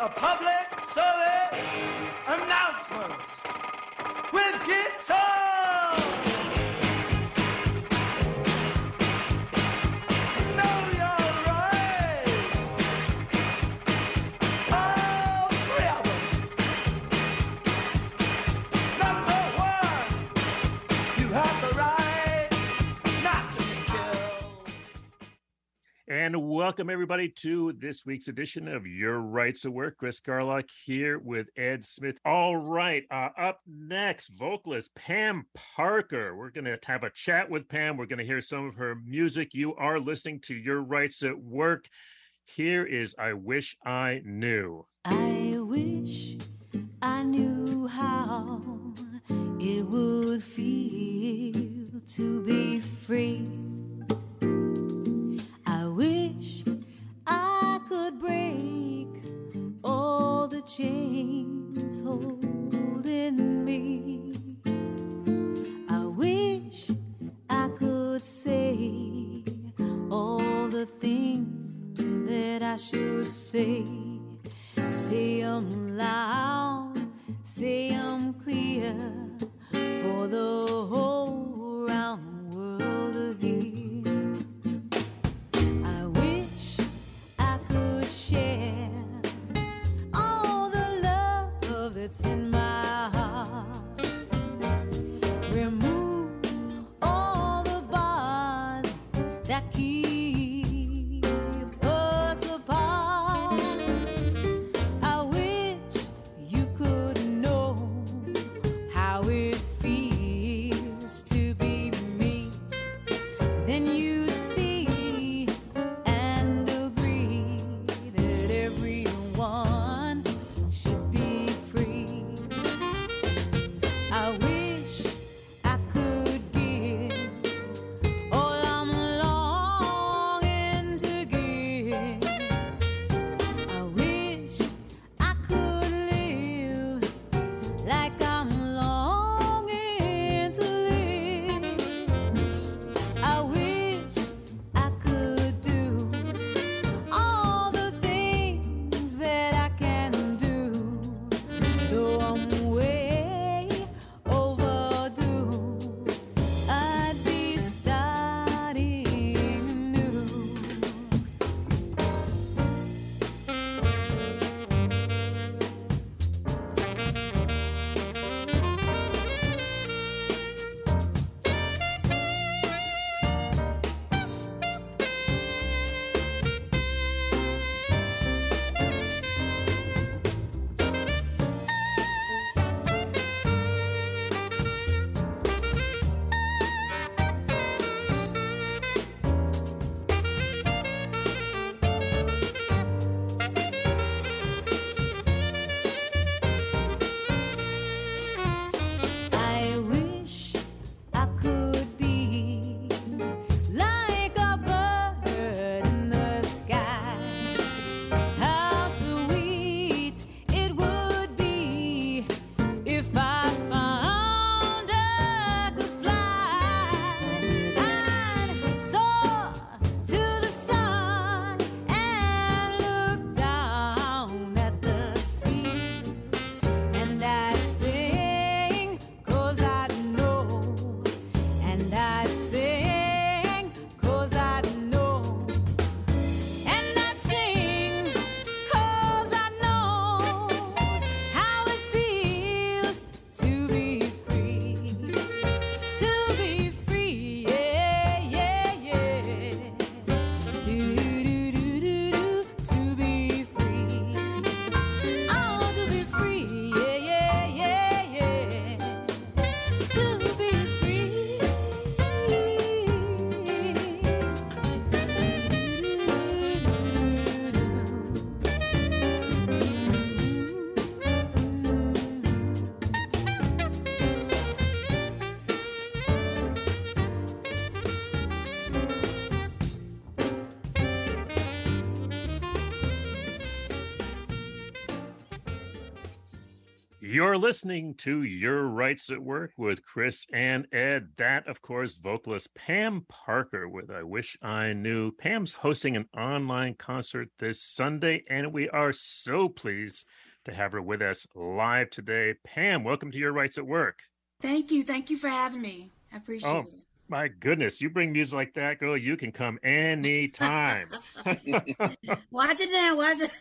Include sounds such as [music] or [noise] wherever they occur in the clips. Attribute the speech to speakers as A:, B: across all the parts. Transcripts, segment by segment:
A: a public service announcement
B: And welcome everybody to this week's edition of Your Rights at Work. Chris Garlock here with Ed Smith. All right, uh, up next, vocalist Pam Parker. We're going to have a chat with Pam. We're going to hear some of her music. You are listening to Your Rights at Work. Here is I Wish I Knew.
C: I wish I knew how it would feel to be free. Chains holding me. I wish I could say all the things that I should say. Say 'em loud, say 'em clear for the whole
B: You're listening to Your Rights at Work with Chris and Ed. That, of course, vocalist Pam Parker with I Wish I Knew. Pam's hosting an online concert this Sunday, and we are so pleased to have her with us live today. Pam, welcome to Your Rights at Work.
D: Thank you. Thank you for having me. I appreciate
B: Oh,
D: it.
B: My goodness, you bring music like that, girl, you can come anytime. [laughs] [laughs]
D: Watch it now. Watch it.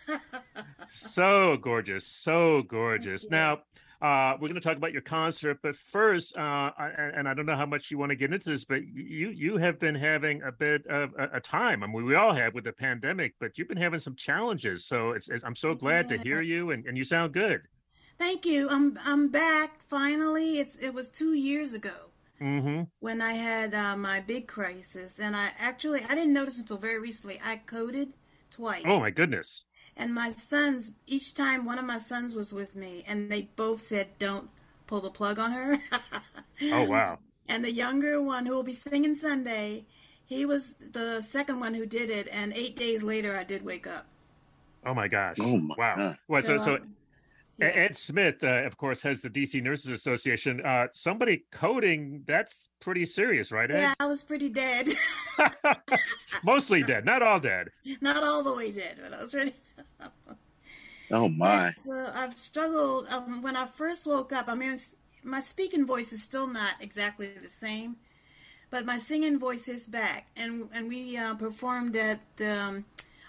D: [laughs]
B: so gorgeous, so gorgeous. Now, uh, we're going to talk about your concert, but first, uh, I, and I don't know how much you want to get into this, but you you have been having a bit of a, a time. I mean, we all have with the pandemic, but you've been having some challenges. So it's, it's I'm so glad to hear you, and, and you sound good.
D: Thank you. I'm I'm back finally. It's it was two years ago
B: Mm-hmm.
D: when I had uh, my big crisis, and I actually I didn't notice until very recently. I coded twice.
B: Oh my goodness.
D: And my sons, each time one of my sons was with me, and they both said, "Don't pull the plug on her." [laughs]
B: Oh wow.
D: And the younger one who will be singing Sunday, he was the second one who did it, and eight days later I did wake up.
B: Oh my gosh.
E: Oh, my
B: wow.
E: God.
B: Well, so so
D: um, yeah.
B: Ed Smith, uh, of course, has the DC Nurses Association. Uh, somebody coding, that's pretty serious, right, Ed?
D: yeah, I was pretty dead. [laughs]
B: Mostly dead, not all dead.
D: Not all the way dead, but I was ready. [laughs]
E: Oh my.
D: So I've struggled um, when I first woke up. I mean, my speaking voice is still not exactly the same, but my singing voice is back. And and we uh, performed at the um,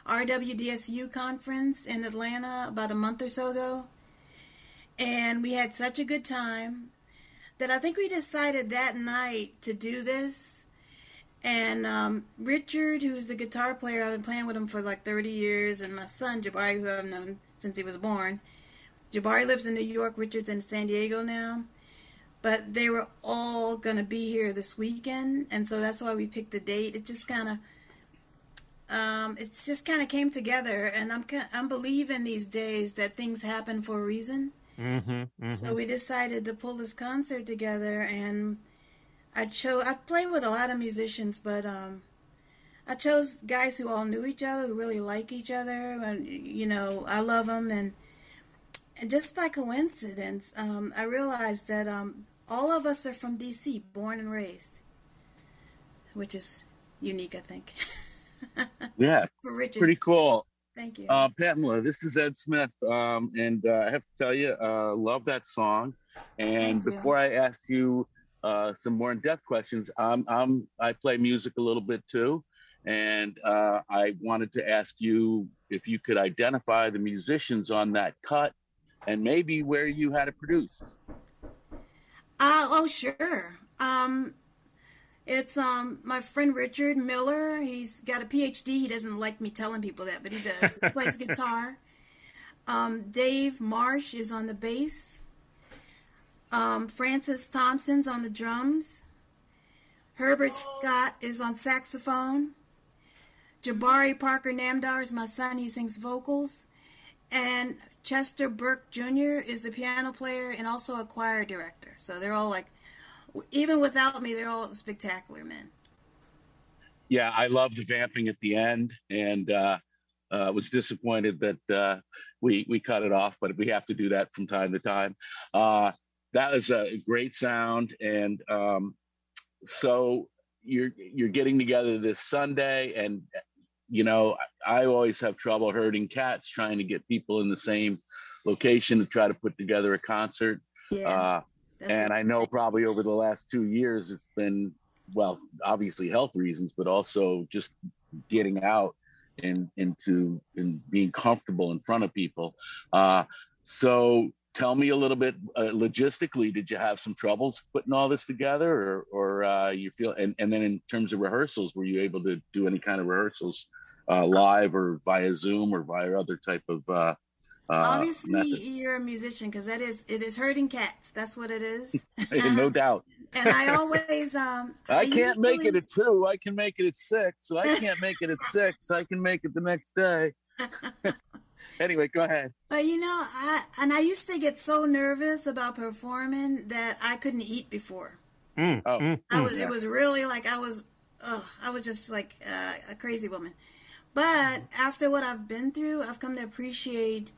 D: RWDSU conference in Atlanta about a month or so ago, and we had such a good time that I think we decided that night to do this. And um, Richard, who's the guitar player, I've been playing with him for like 30 years, and my son Jabari, who I've known since he was born. Jabari lives in New York. Richard's in San Diego now. But they were all going to be here this weekend, and so that's why we picked the date. It just kind of, um, it just kind of came together, and I'm I'm believing these days that things happen for a reason.
B: Mm-hmm,
D: So we decided to pull this concert together, and I chose. I play with a lot of musicians, but um, I chose guys who all knew each other, who really like each other, and you know, I love them, and and just by coincidence, um, I realized that um, all of us are from D.C., born and raised, which is unique, I think. [laughs]
E: Yeah,
D: For Richard,
E: pretty cool.
D: Thank you.
E: Uh, Pamela, this is Ed Smith, um, and uh, I have to tell you, uh, love that song. And
D: Thank you.
E: before I ask you uh, some more in-depth questions, um, I'm I play music a little bit too, and uh, I wanted to ask you if you could identify the musicians on that cut, and maybe where you had it produced.
D: Uh, oh, sure. Um, it's um my friend Richard Miller. He's got a PhD. He doesn't like me telling people that, but he does. He plays [laughs] guitar. Um, Dave Marsh is on the bass. Um, Francis Thompson's on the drums. Herbert Scott is on saxophone. Jabari Parker Namdar is my son. He sings vocals. And Chester Burke Jr. is a piano player and also a choir director. So they're all like, even without me, they're all spectacular men.
E: yeah, I love the vamping at the end, and uh, uh, was disappointed that uh, we we cut it off, but we have to do that from time to time. Uh, that was a great sound, and um, so you're you're getting together this Sunday, and you know I, always have trouble herding cats, trying to get people in the same location to try to put together a concert.
D: Yeah.
E: Uh,
D: that's
E: and I know probably over the last two years, it's been, well, obviously health reasons, but also just getting out and into and being comfortable in front of people. Uh, so tell me a little bit uh, logistically, did you have some troubles putting all this together or, or uh, you feel, and, and then in terms of rehearsals, were you able to do any kind of rehearsals uh, live or via Zoom or via other type of uh,
D: Obviously,
E: methods?
D: you're a musician because that is it is herding cats. That's what it is. [laughs]
E: no [laughs] doubt.
D: and I always um. [laughs]
E: I can't make it at two. I can make it at six. So I can't make it at six. I can make it the next day. anyway, go ahead.
D: But you know, I and I used to get so nervous about performing that I couldn't eat before.
B: Mm,
E: Oh.
B: mm,
D: I
B: mm.
D: was. It was really like I was. Ugh, I was just like uh, a crazy woman. But after what I've been through, I've come to appreciate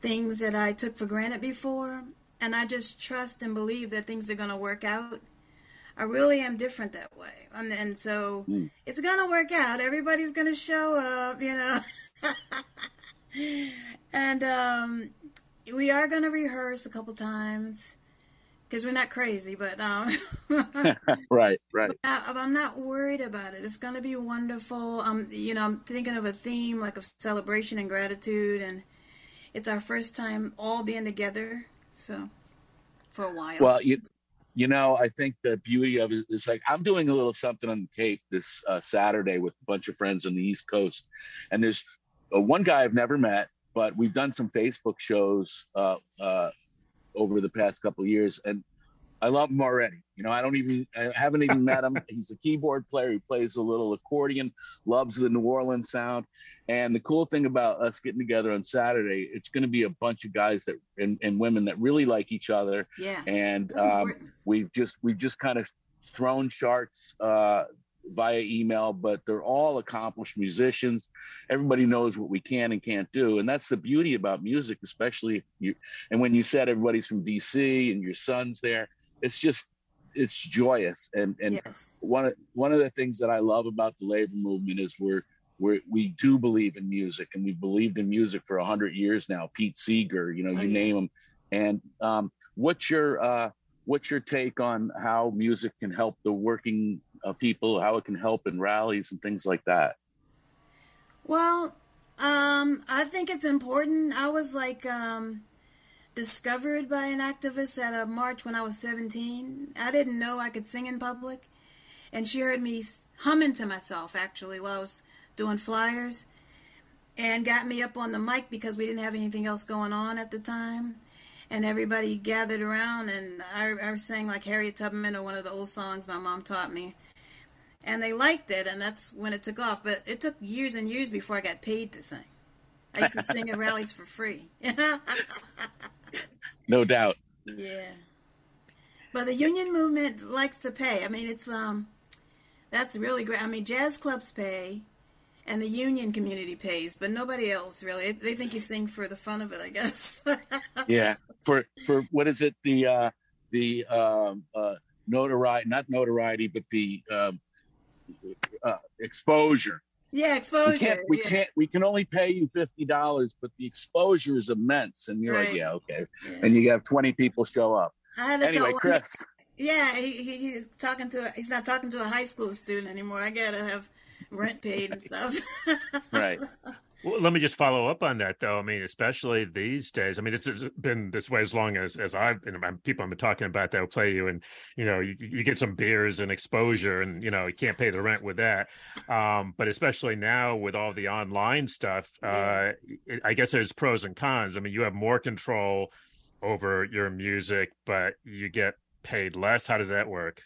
D: things that I took for granted before, and I just trust and believe that things are going to work out. I really am different that way, and so
E: Mm.
D: it's going to work out. Everybody's going to show up, you know. [laughs] and um, we are going to rehearse a couple times because we're not crazy, but um, [laughs] [laughs]
E: right, right.
D: I, I'm not worried about it. It's going to be wonderful. Um, you know, I'm thinking of a theme like of celebration and gratitude, and it's our first time all being together. So, for a while.
E: Well, you you know, I think the beauty of it is like I'm doing a little something on the Cape this uh, Saturday with a bunch of friends on the East Coast, and there's uh, one guy I've never met, but we've done some Facebook shows uh, uh, over the past couple years, and I love him already. You know, I don't even I haven't even met him. He's a keyboard player. He plays a little accordion, loves the New Orleans sound. And the cool thing about us getting together on Saturday, it's going to be a bunch of guys that and, and women that really like each other
D: yeah,
E: and um, we've just we've just kind of thrown charts uh, via email but they're all accomplished musicians everybody knows what we can and can't do and that's the beauty about music especially if you and when you said everybody's from dc and your son's there it's just it's joyous and and
D: yes,
E: one of one of the things that I love about the labor movement is we're we we do believe in music and we've believed in music for a hundred years now. Pete Seeger, you know,
D: Oh,
E: you
D: yeah.
E: name them. And um, what's your uh, what's your take on how music can help the working uh, people? How it can help in rallies and things like that?
D: Well, um, I think it's important. I was like um, discovered by an activist at a march when I was 17. I didn't know I could sing in public, and she heard me humming to myself actually while I was doing flyers, and got me up on the mic because we didn't have anything else going on at the time. And everybody gathered around, and I, I sang like Harriet Tubman or one of the old songs my mom taught me and they liked it, and that's when it took off. But it took years and years before I got paid to sing. I used to sing at rallies for free. [laughs]
E: No doubt.
D: yeah, but the union movement likes to pay. I mean, it's um, that's really great. I mean, jazz clubs pay, and the union community pays, but nobody else really. They think you sing for the fun of it, I guess. [laughs]
E: Yeah. For for what is it? The uh, the um, uh, notoriety, not notoriety, but the um, uh, exposure.
D: Yeah, exposure.
E: we can't we
D: yeah.
E: can't we can only pay you fifty dollars but the exposure is immense and you're like yeah okay
D: Yeah.
E: and you have 20 people show up
D: I had to tell
E: anyway chris [laughs]
D: Yeah, he, he he's talking to a, he's not talking to a high school student anymore. I gotta have rent paid and [laughs] stuff.
E: right [laughs]
B: Well, let me just follow up on that, though. I mean, especially these days. I mean, it's, it's been this way as long as as I've been. People I've been talking about that will play you, and you know, you, you get some beers and exposure, and you know, you can't pay the rent with that. Um, but especially now with all the online stuff, uh, I guess there's pros and cons. I mean, you have more control over your music, but you get paid less. How does that work?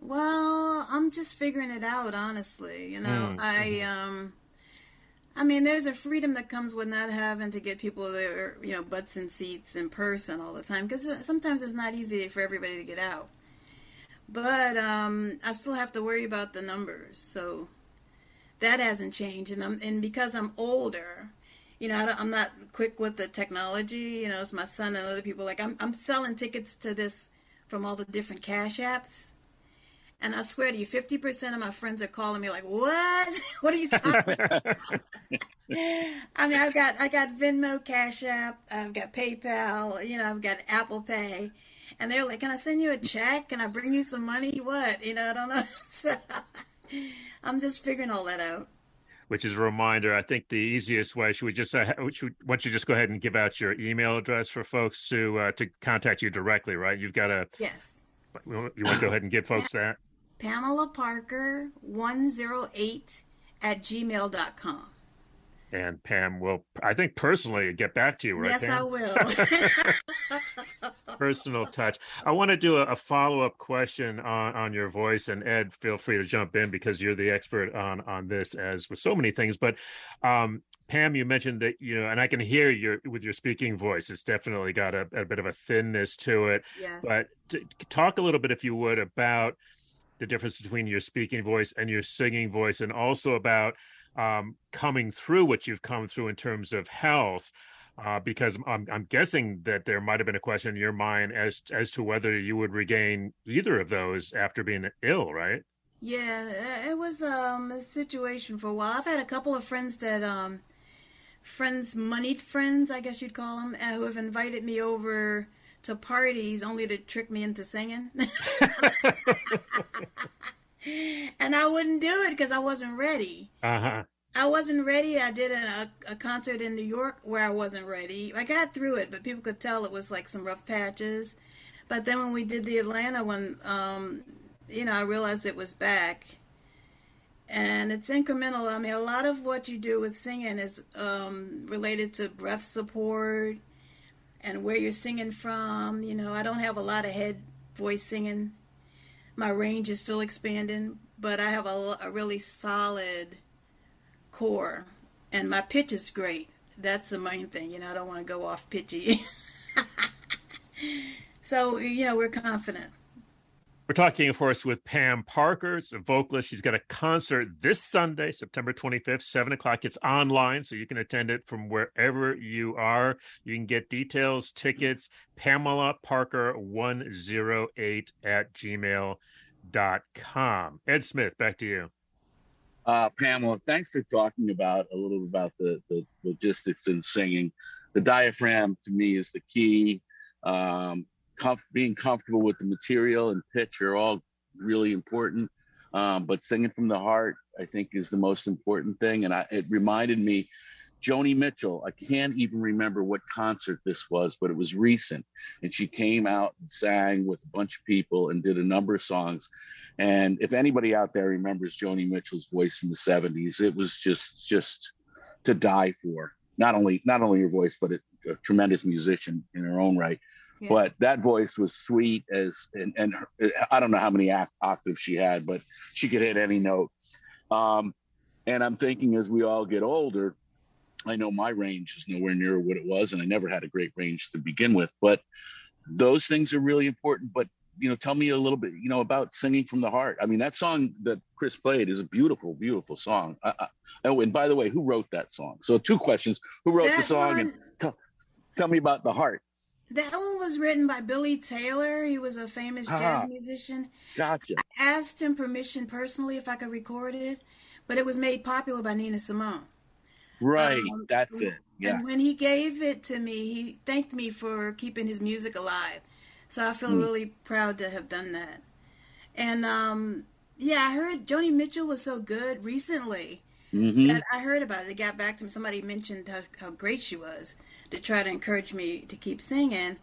D: Well, I'm just figuring it out, honestly. You know,
B: Mm,
D: I um, I mean, there's a freedom that comes with not having to get people their you know butts in seats in person all the time because sometimes it's not easy for everybody to get out. But um, I still have to worry about the numbers, so that hasn't changed. And I'm and because I'm older, you know, I I'm not quick with the technology. You know, it's my son and other people. Like I'm I'm selling tickets to this from all the different cash apps. And I swear to you, 50% of my friends are calling me like, what? [laughs] what are you talking about? I mean, I've got, I got Venmo, Cash App, I've got PayPal, you know, I've got Apple Pay. And they're like, can I send you a check? Can I bring you some money? What? You know, I don't know. [laughs] So I'm just figuring all that out.
B: Which is a reminder. I think the easiest way should we just uh, should, why don't you just go ahead and give out your email address for folks to uh, to contact you directly, right? You've got a
D: Yes.
B: you want to go ahead and give folks that.
D: Pamela Parker 108 at gmail.com.
B: And Pam will, I think, personally get back to you, right?
D: yes,
B: Pam?
D: I will. [laughs] [laughs]
B: Personal touch. I want to do a, a follow up question on, on your voice, and Ed, feel free to jump in because you're the expert on on this, as with so many things. But um, Pam, you mentioned that you know, and I can hear your with your speaking voice. It's definitely got a, a bit of a thinness to it.
D: yes.
B: But t- talk a little bit, if you would, about the difference between your speaking voice and your singing voice, and also about um, coming through what you've come through in terms of health. uh, because I'm, I'm guessing that there might have been a question in your mind as as to whether you would regain either of those after being ill, right?
D: Yeah, it was um, a situation for a while. I've had a couple of friends that, um, friends, moneyed friends, I guess you'd call them, uh, who have invited me over to parties only to trick me into singing. [laughs] and I wouldn't do it because I wasn't ready.
B: Uh huh.
D: I wasn't ready. I did a, a concert in New York where I wasn't ready. I got through it, but people could tell it was like some rough patches. But then when we did the Atlanta one, um, you know, I realized it was back. And it's incremental. I mean, a lot of what you do with singing is um, related to breath support and where you're singing from. You know, I don't have a lot of head voice singing. My range is still expanding, but I have a, a really solid core, and my pitch is great. That's the main thing. You know, I don't want to go off pitchy. [laughs] so, you know, we're confident.
B: We're talking, of course, with Pam Parker. It's a vocalist. She's got a concert this Sunday, September 25th, 7 o'clock. It's online, so you can attend it from wherever you are. You can get details, tickets, Pamela Parker 108 at gmail.com. Ed Smith, back to you.
E: Uh, Pamela, thanks for talking about a little about the, the logistics in singing. The diaphragm to me is the key. Um, comf- being comfortable with the material and pitch are all really important. Um, but singing from the heart, I think, is the most important thing. And I, it reminded me, Joni Mitchell. I can't even remember what concert this was, but it was recent. And she came out and sang with a bunch of people and did a number of songs. And if anybody out there remembers Joni Mitchell's voice in the 70s, it was just just to die for. Not only not only her voice, but a, a tremendous musician in her own right.
D: Yeah.
E: But that voice was sweet as and, and her, I don't know how many oct- octaves she had, but she could hit any note. Um, and I'm thinking as we all get older, I know my range is nowhere near what it was, and I never had a great range to begin with. But those things are really important. But you know, tell me a little bit, you know, about singing from the heart. I mean, that song that Chris played is a beautiful, beautiful song. I, I, oh, and by the way, who wrote that song? So two questions: Who wrote the
D: That
E: song, and
D: one-
E: tell tell me about the heart.
D: That one was written by Billy Taylor. He was a famous jazz
E: Ah.
D: musician.
E: Gotcha.
D: I asked him permission personally if I could record it, but it was made popular by Nina Simone.
E: Right.
D: Um,
E: That's it. Yeah.
D: And when he gave it to me, he thanked me for keeping his music alive. So I feel
E: Hmm.
D: really proud to have done that. And um, yeah, I heard Joni Mitchell was so good recently
E: hmm
D: I heard about it. It got back to me. Somebody mentioned how, how great she was to try to encourage me to keep singing.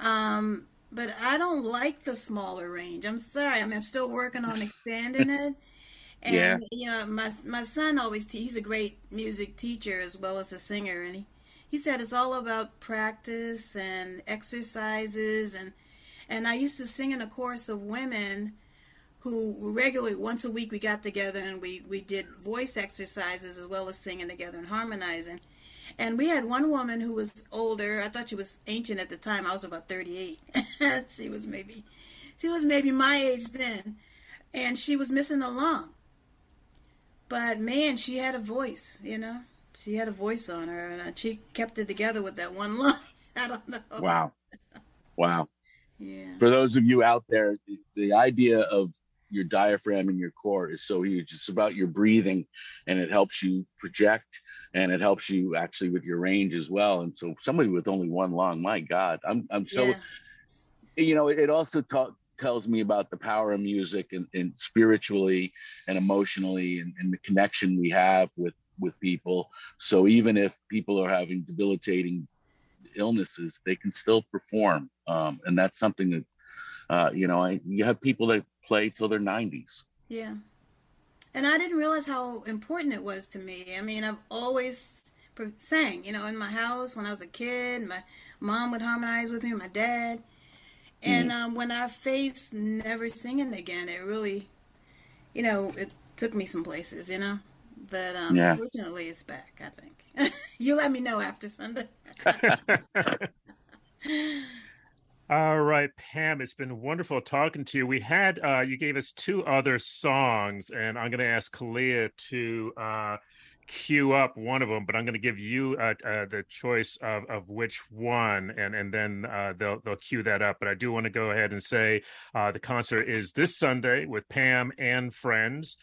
D: Um, but I don't like the smaller range. I'm sorry. I mean, I'm still working on [laughs] expanding it. And
E: Yeah.
D: you know, my my son always te- he's a great music teacher as well as a singer, and he he said it's all about practice and exercises and and I used to sing in a chorus of women who regularly once a week we got together and we we did voice exercises as well as singing together and harmonizing. And we had one woman who was older. I thought she was ancient at the time. I was about 38. [laughs] she was maybe she was maybe my age then. And she was missing a lung. But man, she had a voice, you know. She had a voice on her and she kept it together with that one [laughs] lung. I don't know.
E: Wow. Wow.
D: Yeah.
E: For those of you out there, the- the idea of your diaphragm and your core is so huge. It's about your breathing and it helps you project and it helps you actually with your range as well. And so somebody with only one lung, my God, I'm I'm so
D: yeah.
E: you know, it also ta- tells me about the power of music and, and spiritually and emotionally and, and the connection we have with with people. So even if people are having debilitating illnesses, they can still perform, um, and that's something that uh, you know. I, you have people that play till their 90s.
D: Yeah. And I didn't realize how important it was to me. I mean, I've always sang, you know, in my house when I was a kid. My mom would harmonize with me, my dad. And um, when I faced never singing again, it really, you know, it took me some places, you know. But um,
E: Yeah.
D: fortunately, it's back, I think. [laughs] you let me know after Sunday. [laughs] [laughs]
B: All right, Pam, it's been wonderful talking to you. We had uh you gave us two other songs, and I'm gonna ask Kahlia to uh queue up one of them, but I'm going to give you uh, uh, the choice of, of which one, and and then uh, they'll they'll queue that up. But I do want to go ahead and say uh, the concert is this Sunday with Pam and friends,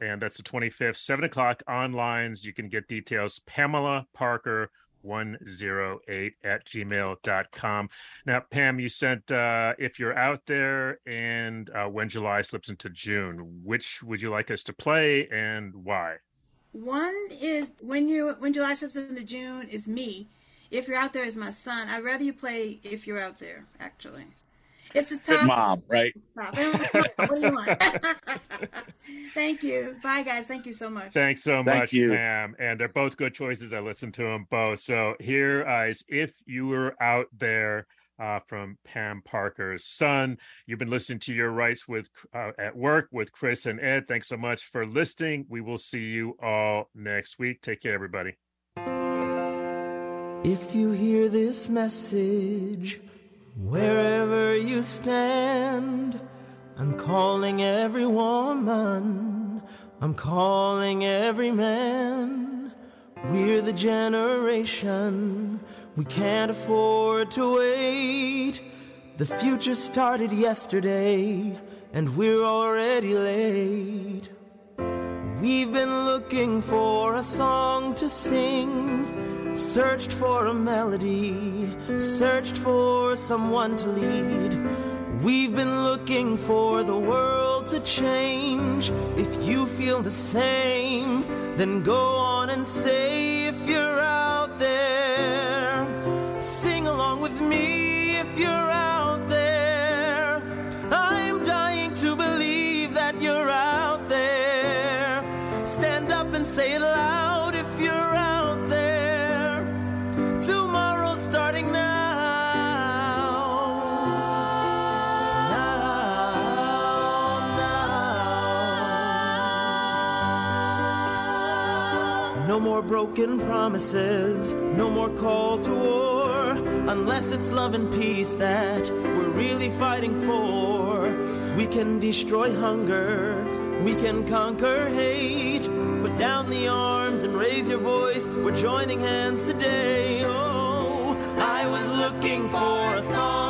B: and that's the 25th, seven o'clock online. You can get details. Pamela Parker. 108 at gmail.com. Now, Pam, you sent uh, if you're out there and uh, when July slips into June, which would you like us to play and why?
D: One is when you when July slips into June is me. If you're out there is my son. I'd rather you play if you're out there. Actually, it's a
E: Good
D: top.
E: mom, right?
D: Top. What do you want? [laughs] Thank you. Bye, guys. Thank you so much.
B: Thanks so
E: Thank
B: much,
E: you.
B: Pam. And they're both good choices. I listened to them both. So here, here is if you were out there uh, from Pam Parker's son. You've been listening to your rights with uh, at work with Chris and Ed. Thanks so much for listening. We will see you all next week. Take care, everybody.
A: If you hear this message, wherever you stand, I'm calling every woman, I'm calling every man. We're the generation, we can't afford to wait. The future started yesterday, and we're already late. We've been looking for a song to sing, searched for a melody, searched for someone to lead. We've been looking for the world to change. If you feel the same, then go on and say No more broken promises, no more call to war, unless it's love and peace that we're really fighting for. We can destroy hunger, we can conquer hate. Put down the arms and raise your voice. We're joining hands today. Oh, I was looking for a song